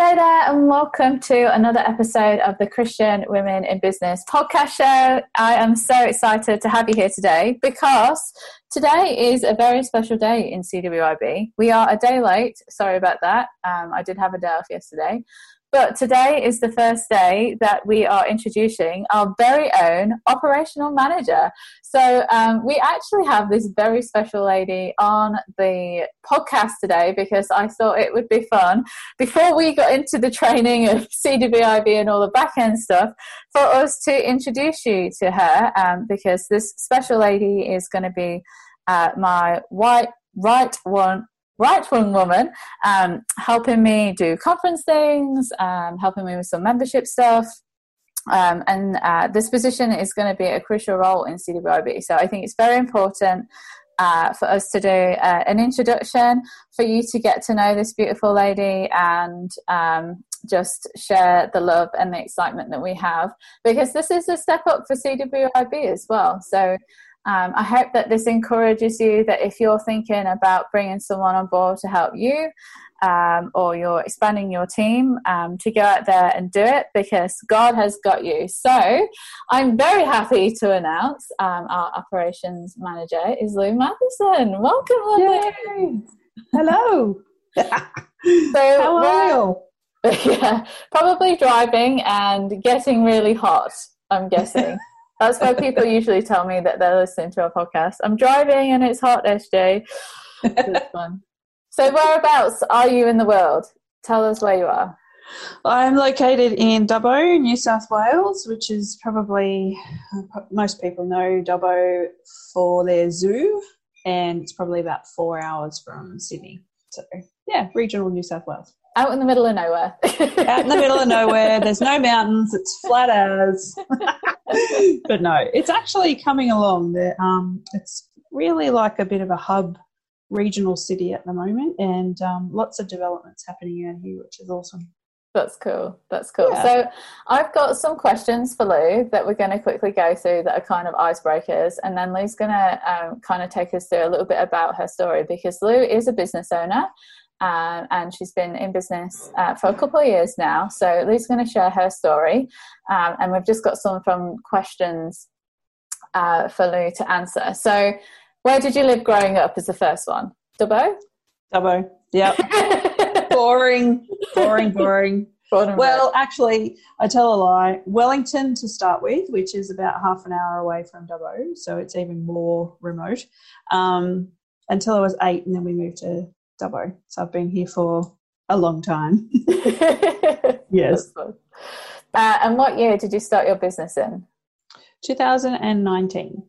G'day there, and welcome to another episode of the Christian Women in Business podcast show. I am so excited to have you here today because today is a very special day in CWIB. We are a day late, sorry about that. Um, I did have a day off yesterday, but today is the first day that we are introducing our very own operational manager. So um, we actually have this very special lady on the podcast today because I thought it would be fun before we got into the training of CWIB and all the back end stuff for us to introduce you to her um, because this special lady is going to be uh, my white right one right wing woman, um, helping me do conference things, um, helping me with some membership stuff. Um, and uh, this position is going to be a crucial role in CWIB. So I think it's very important uh, for us to do uh, an introduction, for you to get to know this beautiful lady and um, just share the love and the excitement that we have, because this is a step up for CWIB as well. So um, I hope that this encourages you that if you're thinking about bringing someone on board to help you um, or you're expanding your team, um, to go out there and do it because God has got you. So I'm very happy to announce um, our operations manager is Lou Matheson. Welcome, Lou. Hello. so, How are you? Yeah, probably driving and getting really hot, I'm guessing. That's why people usually tell me that they're listening to a podcast. I'm driving and it's hot, SJ. So, whereabouts are you in the world? Tell us where you are. I'm located in Dubbo, New South Wales, which is probably most people know Dubbo for their zoo, and it's probably about four hours from Sydney. So, yeah, regional New South Wales. Out in the middle of nowhere. Out in the middle of nowhere. There's no mountains. It's flat as. but no, it's actually coming along. um, it's really like a bit of a hub regional city at the moment, and um, lots of developments happening out here, which is awesome. That's cool. That's cool. Yeah. So, I've got some questions for Lou that we're going to quickly go through that are kind of icebreakers, and then Lou's going to um, kind of take us through a little bit about her story because Lou is a business owner um, and she's been in business uh, for a couple of years now. So Lou's going to share her story, um, and we've just got some from questions uh, for Lou to answer. So, where did you live growing up? Is the first one Dubbo? Dubbo. Yep. boring, boring, boring. Well, actually, I tell a lie. Wellington to start with, which is about half an hour away from Dubbo, so it's even more remote. Um, until I was eight, and then we moved to Dubbo. So I've been here for a long time. yes. Uh, and what year did you start your business in? 2019.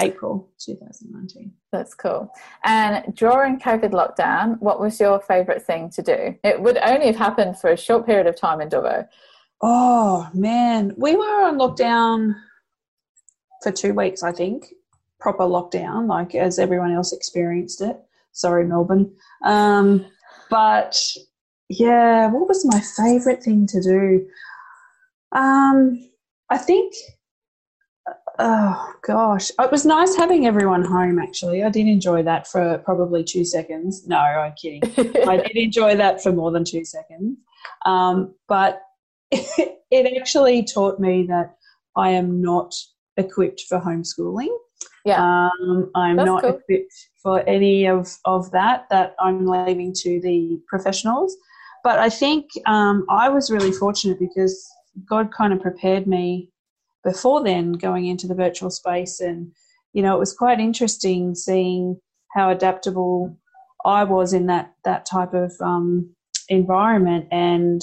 April 2019. That's cool. And during COVID lockdown, what was your favourite thing to do? It would only have happened for a short period of time in Dubbo. Oh man, we were on lockdown for two weeks, I think. Proper lockdown, like as everyone else experienced it. Sorry, Melbourne. Um, but yeah, what was my favourite thing to do? Um, I think, oh gosh, it was nice having everyone home actually. I did enjoy that for probably two seconds. No, I'm kidding. I did enjoy that for more than two seconds. Um, but it actually taught me that I am not equipped for homeschooling. Yeah. Um, I'm That's not cool. equipped for any of, of that, that I'm leaving to the professionals. But I think um, I was really fortunate because God kind of prepared me before then going into the virtual space. And, you know, it was quite interesting seeing how adaptable I was in that, that type of um, environment. And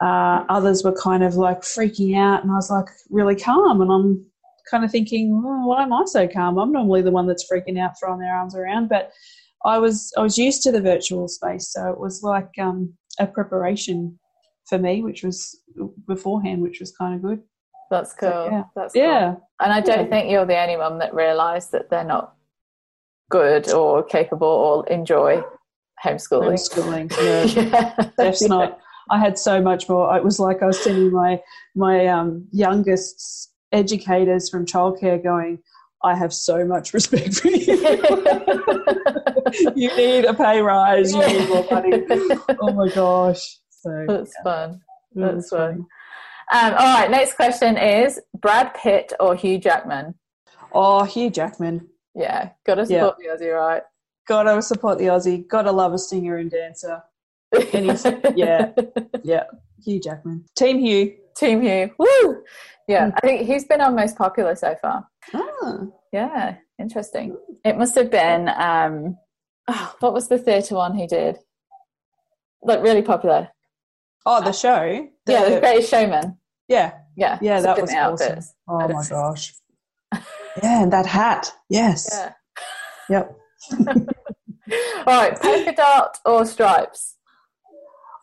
uh, others were kind of like freaking out. And I was like really calm. And I'm kind of thinking, oh, why am I so calm? I'm normally the one that's freaking out, throwing their arms around. But I was I was used to the virtual space, so it was like um, a preparation for me, which was beforehand, which was kind of good. That's cool. So, yeah. That's cool. yeah. And I don't yeah. think you're the only one that realised that they're not good or capable or enjoy homeschooling. Homeschooling, yeah. yeah. That's not. I had so much more. It was like I was sending my my um, youngest educators from childcare going, I have so much respect for you. you need a pay rise. You need more money. Oh my gosh. So That's yeah, fun. That's was fun. Um, all right, next question is Brad Pitt or Hugh Jackman? Oh, Hugh Jackman. Yeah, gotta support the Aussie, right? Gotta support the Aussie. Gotta love a singer and dancer. He's- yeah. Yeah, Hugh Jackman. Team Hugh. Team Hugh. Woo! Yeah, I think he's been our most popular so far. Ah, Yeah, interesting. It must have been, um, oh, what was the theatre one he did? Like really popular. oh, the show. The- yeah, The Greatest Showman. yeah, Yeah, yeah. That was awesome. Oh my gosh. Yeah, and that hat. Yes. Yeah. Yep. All right, polka dot or stripes?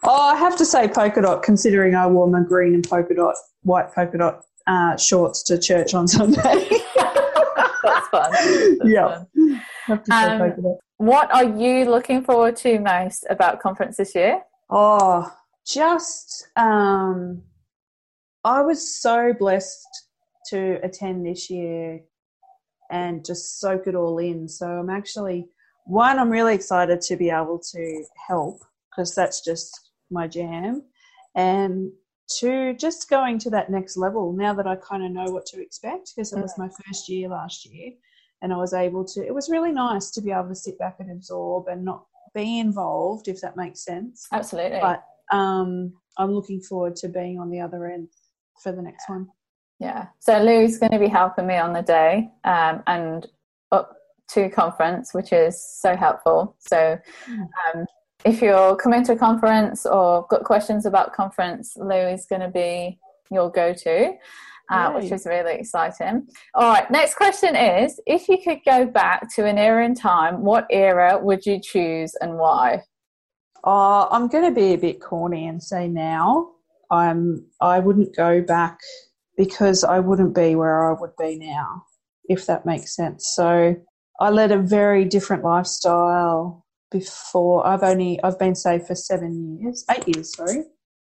Oh, I have to say polka dot, considering I wore my green and polka dot, white polka dot uh, shorts to church on Sunday. That's fun. Yeah. have to say Um, polka dot. What are you looking forward to most about conference this year? Oh, just um, I was so blessed to attend this year and just soak it all in. So I'm actually one. I'm really excited to be able to help because that's just my jam, and to just going to that next level now that I kind of know what to expect because it was my first year last year. And I was able to, it was really nice to be able to sit back and absorb and not be involved, if that makes sense Absolutely. but um, I'm looking forward to being on the other end for the next one. Yeah. So Lou's going to be helping me on the day um, and up to conference, which is so helpful. So um, if you're coming to a conference or got questions about conference, Lou is going to be your go-to, uh, which is really exciting. All right. Next question is: If you could go back to an era in time, what era would you choose and why? Uh, I'm going to be a bit corny and say now I'm I wouldn't go back because I wouldn't be where I would be now, if that makes sense. So I led a very different lifestyle before. I've only I've been saved for seven years, eight years, sorry,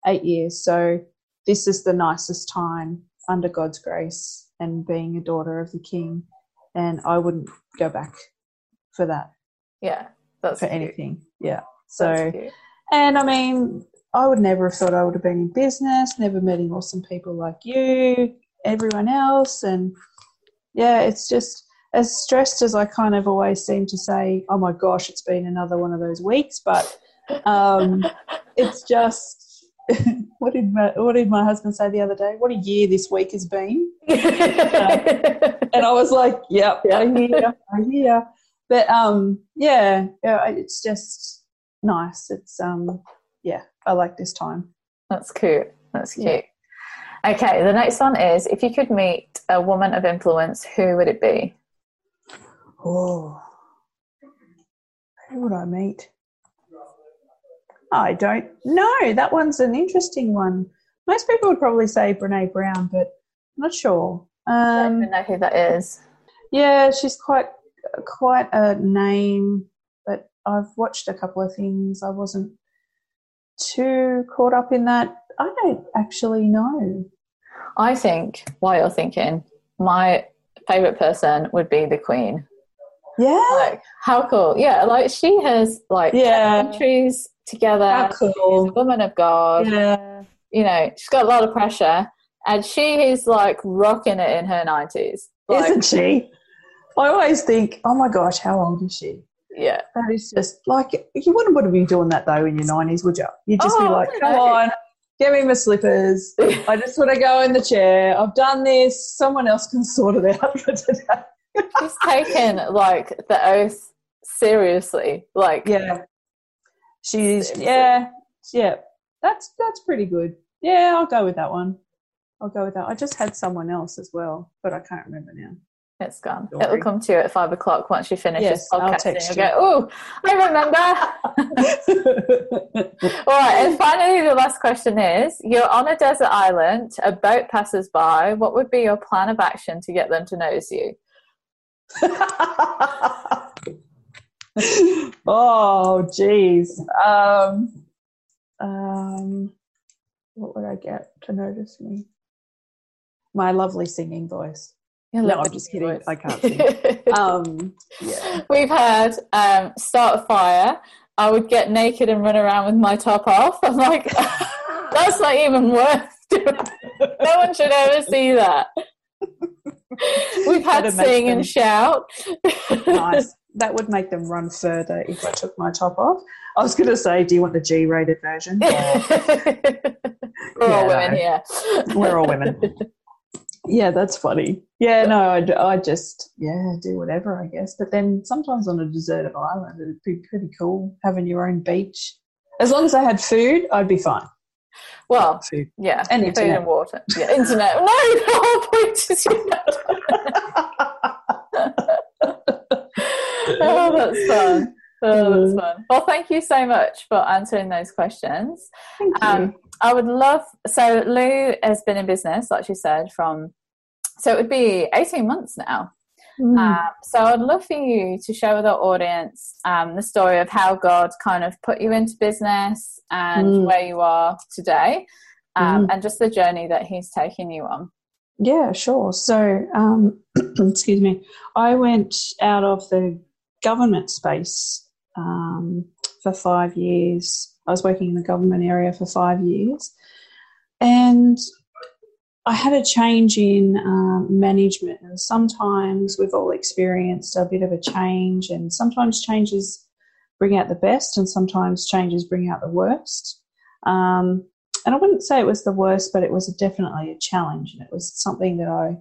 eight years. So this is the nicest time under God's grace and being a daughter of the King, and I wouldn't go back for that Yeah, that's for cute. anything. Yeah. So. And I mean, I would never have thought I would have been in business, never meeting awesome people like you, everyone else. And yeah, it's just as stressed as I kind of always seem to say, oh my gosh, it's been another one of those weeks. But um, it's just, what, did my, what did my husband say the other day? What a year this week has been. And I was like, yep, Yeah. I hear, I hear. But um, yeah, yeah, it's just nice. It's um, yeah, I like this time. That's cute. That's cute. Yeah. Okay, the next one is if you could meet a woman of influence, who would it be? Oh, who would I meet? I don't know. That one's an interesting one. Most people would probably say Brene Brown, but I'm not sure. I don't Um, even know who that is. yeah, she's quite quite a name, but I've watched a couple of things. I wasn't too caught up in that. I don't actually know. I think, while you're thinking, my favorite person would be the Queen. Yeah, Like, how cool. Yeah, like she has like Yeah. countries together. how She's a cool. woman of God. Yeah, You know, she's got a lot of pressure. And she is like rocking it in her 90s. Like, isn't she? I always think, oh my gosh, how old is she? yeah. That is just like you wouldn't want to be doing that though in your nineties, would you? You'd just be Oh, like, "Come on, get me my slippers. I just want to go in the chair. I've done this. Someone else can sort it out for today." She's taken like the oath seriously. Like, Yeah, she's Seriously. yeah, yeah. That's that's pretty good. Yeah, I'll go with that one. I'll go with that. I just had someone else as well, but I can't remember now. It's gone. Story. It'll come to you at five o'clock once you finish Yes, this I'll podcast. you'll go, oh, I remember. All right, and finally, the last question is You're on a desert island, a boat passes by. What would be your plan of action to get them to notice you? oh, jeez. Um, um, what would I get to notice me? My lovely singing voice. No, I'm just kidding. voice. I can't sing. Um, yeah. We've had um, Start a Fire I would get naked and run around with my top off. I'm like, that's not even worth doing. No one should ever see that. We've had sing them... and shout. nice. That would make them run further if I took my top off. I was going to say, do you want the G rated version? We're yeah, all women here. We're all women. Yeah, that's funny. Yeah, no, I'd, I'd just, yeah, do whatever, I guess. But then sometimes on a deserted island, it'd be pretty cool having your own beach. As long as I had food, I'd be fine. Well, food. yeah, and food internet. and water. Yeah, internet. no, the whole point is you oh, that's fun. Oh, that's fun. Well, thank you so much for answering those questions. Thank you. Um, I would love. So Lou has been in business, like she said, from so it would be 18 months now. Mm. Um, so I'd love for you to share with our audience um, the story of how God kind of put you into business and mm. where you are today, um, mm. and just the journey that He's taking you on. Yeah, sure. So, um, excuse me, I went out of the government space um, for five years. I was working in the government area for five years, and I had a change in um, management, and sometimes we've all experienced a bit of a change, and sometimes changes bring out the best, and sometimes changes bring out the worst. Um, and I wouldn't say it was the worst, but it was definitely a challenge, and it was something that I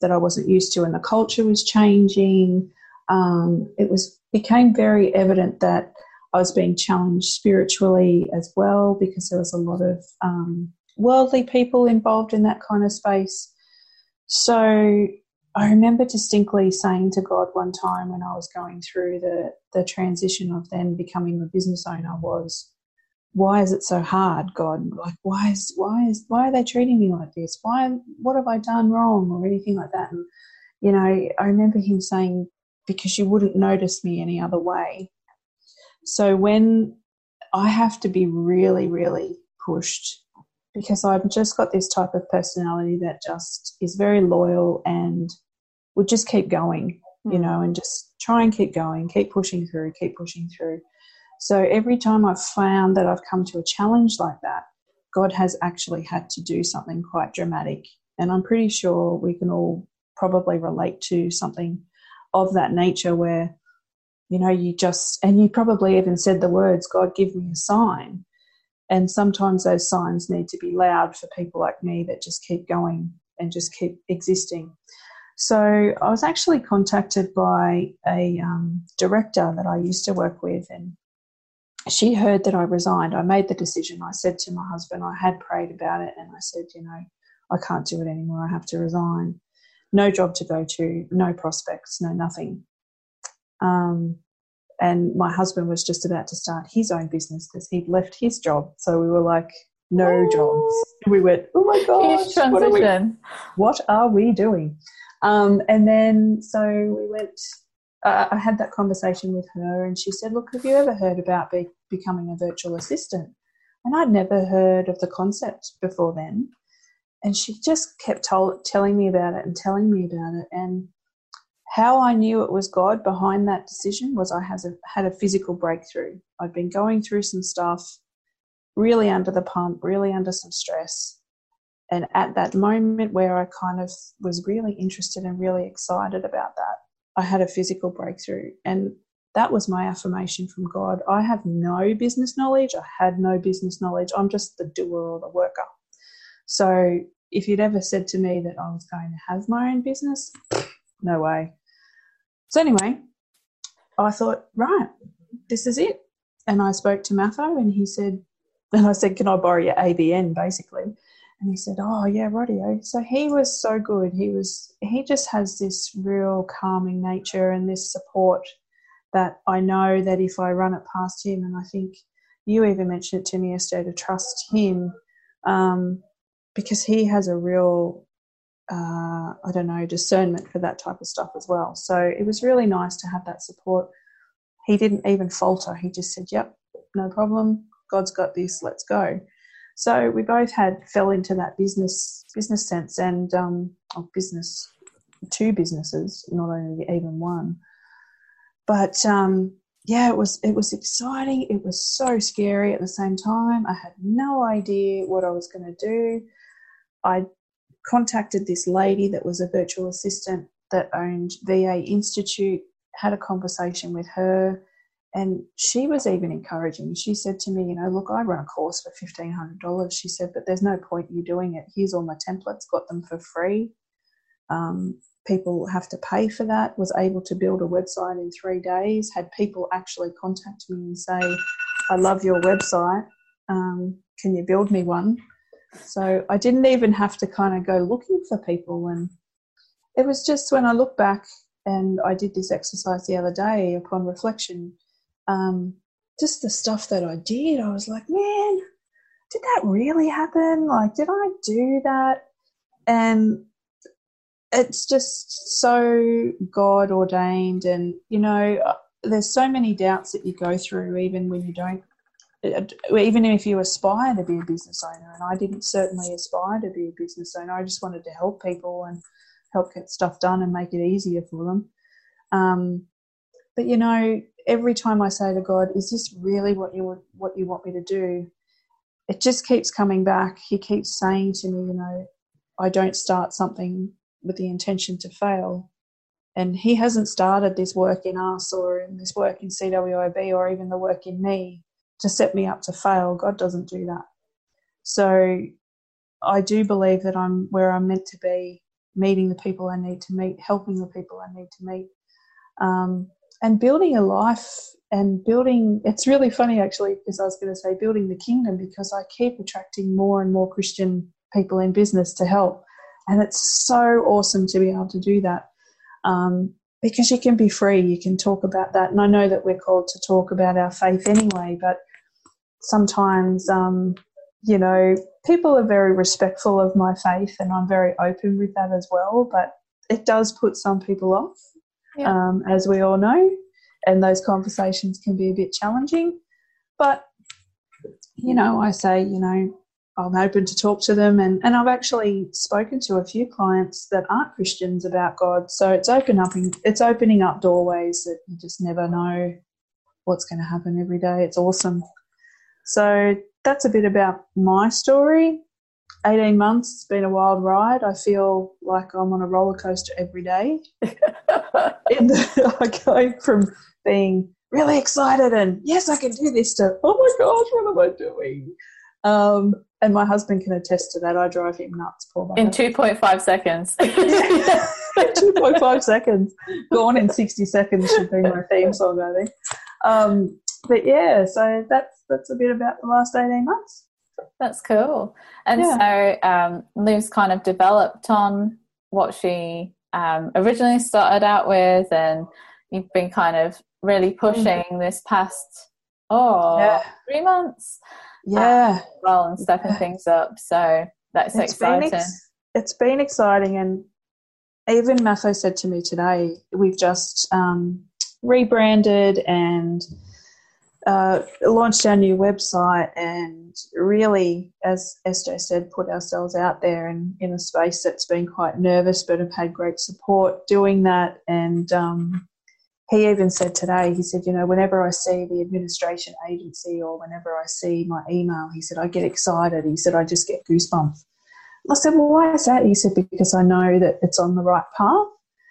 that I wasn't used to, and the culture was changing. Um, it was became very evident that I was being challenged spiritually as well because there was a lot of um, worldly people involved in that kind of space. So I remember distinctly saying to God one time when I was going through the, the transition of then becoming a business owner was, why is it so hard, God? Like, why is why is why are they treating me like this? Why what have I done wrong or anything like that? And you know, I remember him saying, because you wouldn't notice me any other way. So when I have to be really, really pushed because I've just got this type of personality that just is very loyal and would just keep going, you hmm. know, and just try and keep going, keep pushing through, keep pushing through. So every time I've found that I've come to a challenge like that, God has actually had to do something quite dramatic. And I'm pretty sure we can all probably relate to something of that nature where, you know, you just, and you probably even said the words, God, give me a sign. And sometimes those signs need to be loud for people like me that just keep going and just keep existing. So I was actually contacted by a um, director that I used to work with, and she heard that I resigned. I made the decision. I said to my husband, I had prayed about it, and I said, you know, I can't do it anymore. I have to resign. No job to go to, no prospects, no nothing. Um, and my husband was just about to start his own business because he'd left his job. So we were like, no jobs. We went, oh my gosh, what are, we, what are we doing? Um, and then so we went. Uh, I had that conversation with her, and she said, "Look, have you ever heard about be- becoming a virtual assistant?" And I'd never heard of the concept before then. And she just kept told, telling me about it and telling me about it. And how I knew it was God behind that decision was I has a, had a physical breakthrough. I'd been going through some stuff, really under the pump, really under some stress. And at that moment where I kind of was really interested and really excited about that, I had a physical breakthrough. And that was my affirmation from God. I have no business knowledge. I had no business knowledge. I'm just the doer or the worker. So if you'd ever said to me that I was going to have my own business, no way. So anyway, I thought, right, this is it. And I spoke to Matho and he said, and I said, can I borrow your ABN basically? And he said, oh yeah, radio. So he was so good. He was, he just has this real calming nature and this support that I know that if I run it past him, and I think you even mentioned it to me yesterday to trust him, um, because he has a real uh, I don't know, discernment for that type of stuff as well. So it was really nice to have that support. He didn't even falter. He just said, "Yep, no problem. God's got this. Let's go." So we both had fell into that business business sense and um, business, two businesses, not only even one. But um, yeah, it was it was exciting. It was so scary at the same time. I had no idea what I was going to do. I contacted this lady that was a virtual assistant that owned VA Institute, had a conversation with her, and she was even encouraging. She said to me, You know, look, I run a course for $1,500. She said, But there's no point you doing it. Here's all my templates, got them for free. Um, people have to pay for that. Was able to build a website in three days. Had people actually contact me and say, I love your website. Um, can you build me one? So I didn't even have to kind of go looking for people. And it was just when I look back and I did this exercise the other day upon reflection, um, just the stuff that I did, I was like, man, did that really happen? Like, did I do that? And it's just so God ordained. And, you know, uh, there's so many doubts that you go through, even when you don't even if you aspire to be a business owner, and I didn't certainly aspire to be a business owner, I just wanted to help people and help get stuff done and make it easier for them. Um, but you know, every time I say to God, "Is this really what you what you want me to do?" It just keeps coming back. He keeps saying to me, "You know, I don't start something with the intention to fail." And he hasn't started this work in us or in this work in CWIB or even the work in me to set me up to fail. God doesn't do that. So I do believe that I'm where I'm meant to be, meeting the people I need to meet, helping the people I need to meet, um, and building a life and building. It's really funny actually because I was going to say building the kingdom because I keep attracting more and more Christian people in business to help, and it's so awesome to be able to do that. Um, because you can be free, you can talk about that. And I know that we're called to talk about our faith anyway, but sometimes, um, you know, people are very respectful of my faith, and I'm very open with that as well. But it does put some people off, yeah. um, as we all know, and those conversations can be a bit challenging. But, you know, I say, you know, I'm open to talk to them, and, and I've actually spoken to a few clients that aren't Christians about God. So it's open up, it's opening up doorways that you just never know what's going to happen every day. It's awesome. So that's a bit about my story. 18 months, it's been a wild ride. I feel like I'm on a roller coaster every day. I go from being really excited and yes, I can do this to oh my gosh, what am I doing? Um, and my husband can attest to that. I drive him nuts. Poor in 2.5 seconds. 2.5 seconds. Gone in 60 seconds should be my theme song, I think. Um, but yeah, so that's that's a bit about the last 18 months. That's cool. And yeah. so um, Liv's kind of developed on what she um, originally started out with, and you've been kind of really pushing mm-hmm. this past oh yeah. three months. Yeah. Um, well, and stepping yeah. things up. So that's it's exciting. Been ex- it's been exciting, and even Matho said to me today, we've just um, rebranded and uh, launched our new website and really, as SJ said, put ourselves out there in, in a space that's been quite nervous, but have had great support doing that. And um, he even said today, he said, you know, whenever I see the administration agency or whenever I see my email, he said, I get excited. He said, I just get goosebumps. I said, well, why is that? He said, because I know that it's on the right path.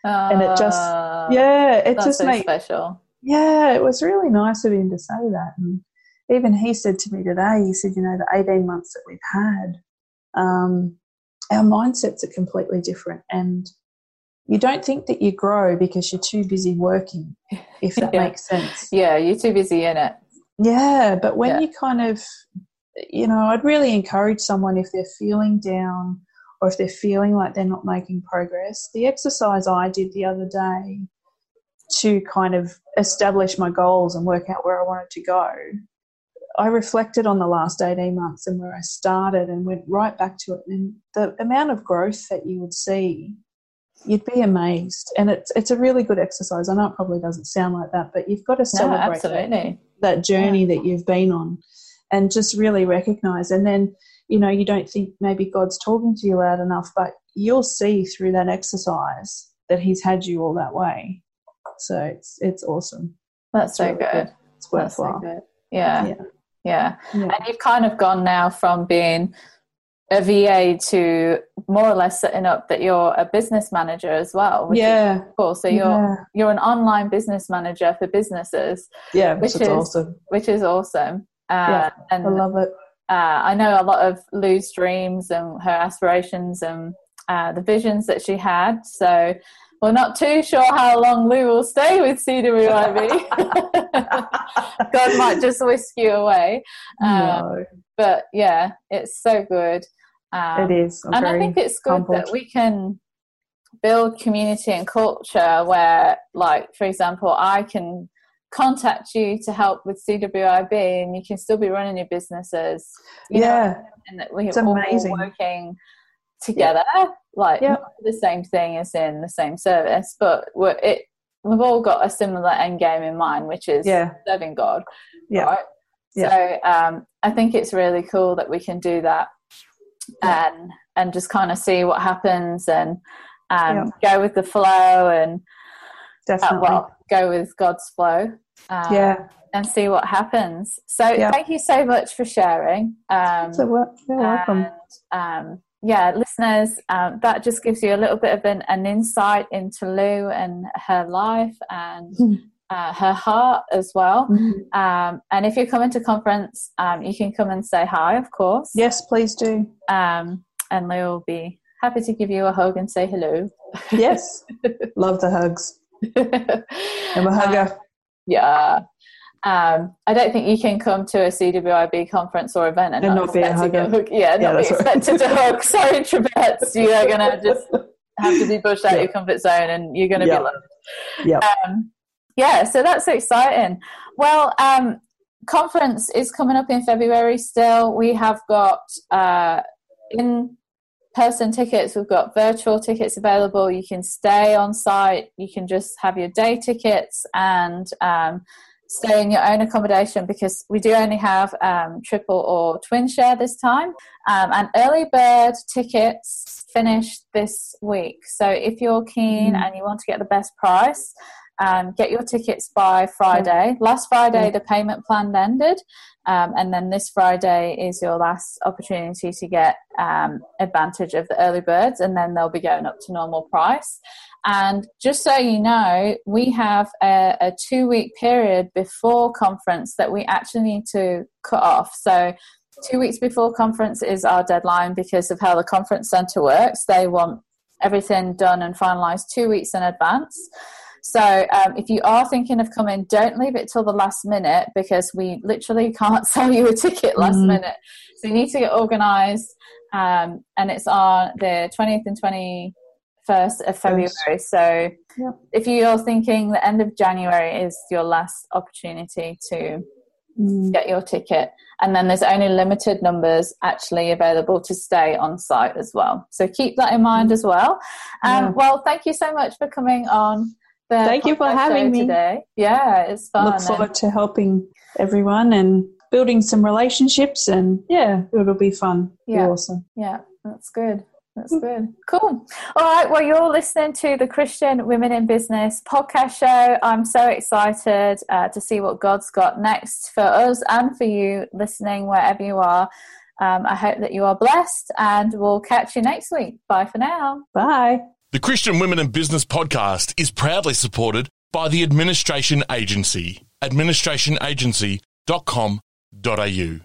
Uh, and it just, ah, yeah, it just so makes special yeah, it was really nice of him to say that. And even he said to me today, he said, you know, the 18 months that we've had, um, our mindsets are completely different. And you don't think that you grow because you're too busy working, if that yeah. makes sense. Yeah, you're too busy in it. Yeah, but when yeah. you kind of, you know, I'd really encourage someone if they're feeling down or if they're feeling like they're not making progress. The exercise I did the other day to kind of establish my goals and work out where I wanted to go, I reflected on the last 18 months and where I started and went right back to it. And the amount of growth that you would see, you'd be amazed. And it's, it's a really good exercise. I know it probably doesn't sound like that, but you've got to celebrate no, that, that, journey yeah. that you've been on and just really recognize. And then, you know, you don't think maybe God's talking to you loud enough, but you'll see through that exercise that He's had you all that way. So it's it's awesome. That's so really good. good. It's That's so worthwhile. good. Yeah. Yeah. Yeah. Yeah. And you've kind of gone now from being a VA to more or less setting up that you're a business manager as well. Which Yeah. Cool. So you're yeah. you're an online business manager for businesses, Yeah, which is- awesome. which is awesome. Uh, Yeah, and I love it. uh, I know a lot of Lou's dreams and her aspirations and uh, the visions that she had. So we're not too sure how long Lou will stay with CWIB. God might just whisk you away. Um, no, But yeah, it's so good. Um, it is. And I think it's good humbled. that we can build community and culture where, like, for example, I can contact you to help with CWIB and you can still be running your businesses. You know, yeah, and that we're It's all amazing. working together, like Yeah. the same thing as in the same service, but we're, it we've all got a similar end game in mind, which is yeah, serving God. Yeah. Right? So um, I think it's really cool that we can do that Yeah. and and just kind of see what happens and um, go with the flow and uh, definitely. well go with God's flow. Um, yeah, and see what happens. So Yeah. thank you so much for sharing. Um, so welcome. and, um, yeah, listeners, um, that just gives you a little bit of an, an insight into Lou and her life and Mhm. uh, her heart as well. Mhm. Um, and if you're coming to conference, um, you can come and say hi, of course. Yes, please do. Um, and Lou will be happy to give you a hug and say hello. Yes, love the hugs. I'm a hugger. Yeah. Um, I don't think you can come to a CWIB conference or event and, And not, not be a to hugger. hooked. Yeah, Yeah, not be right. expected to hug. Sorry, introverts, you are gonna just have to be pushed out Yeah. your comfort zone, and you're gonna Yeah. be loved. Yeah. Um, yeah, so that's exciting. Well, um, conference is coming up in February. Still, we have got uh, in person tickets. We've got virtual tickets available. You can stay on site. You can just have your day tickets and um, stay in your own accommodation because we do only have um, triple or twin share this time. Um, and early bird tickets finish this week. So if you're keen Mm. and you want to get the best price, um, get your tickets by Friday. Last Friday, the payment plan ended. Um, and then this Friday is your last opportunity to get um, advantage of the early birds, and then they'll be going up to normal price. And just so you know, we have a, a two week period before conference that we actually need to cut off. So, two weeks before conference is our deadline because of how the conference centre works. They want everything done and finalised two weeks in advance. So um, if you are thinking of coming, don't leave it till the last minute because we literally can't sell you a ticket last Mhm. minute. So you need to get organised, um, and it's on the twentieth and twenty first of February. So Yep. if you're thinking the end of January is your last opportunity to Mm. get your ticket, and then there's only limited numbers actually available to stay on site as well. So keep that in mind as well. Um, Yeah. Well, thank you so much for coming on. The Thank you for having me. today. Yeah, it's fun. Look and- forward to helping everyone and building some relationships, and yeah, it'll be fun. Be Yeah. awesome. Yeah, that's good. That's good. Cool. All right. Well, you're listening to the Christian Women in Business podcast show. I'm so excited uh, to see what God's got next for us and for you listening wherever you are. Um, I hope that you are blessed and we'll catch you next week. Bye for now. Bye. The Christian Women in Business podcast is proudly supported by the Administration Agency, administrationagency.com.au.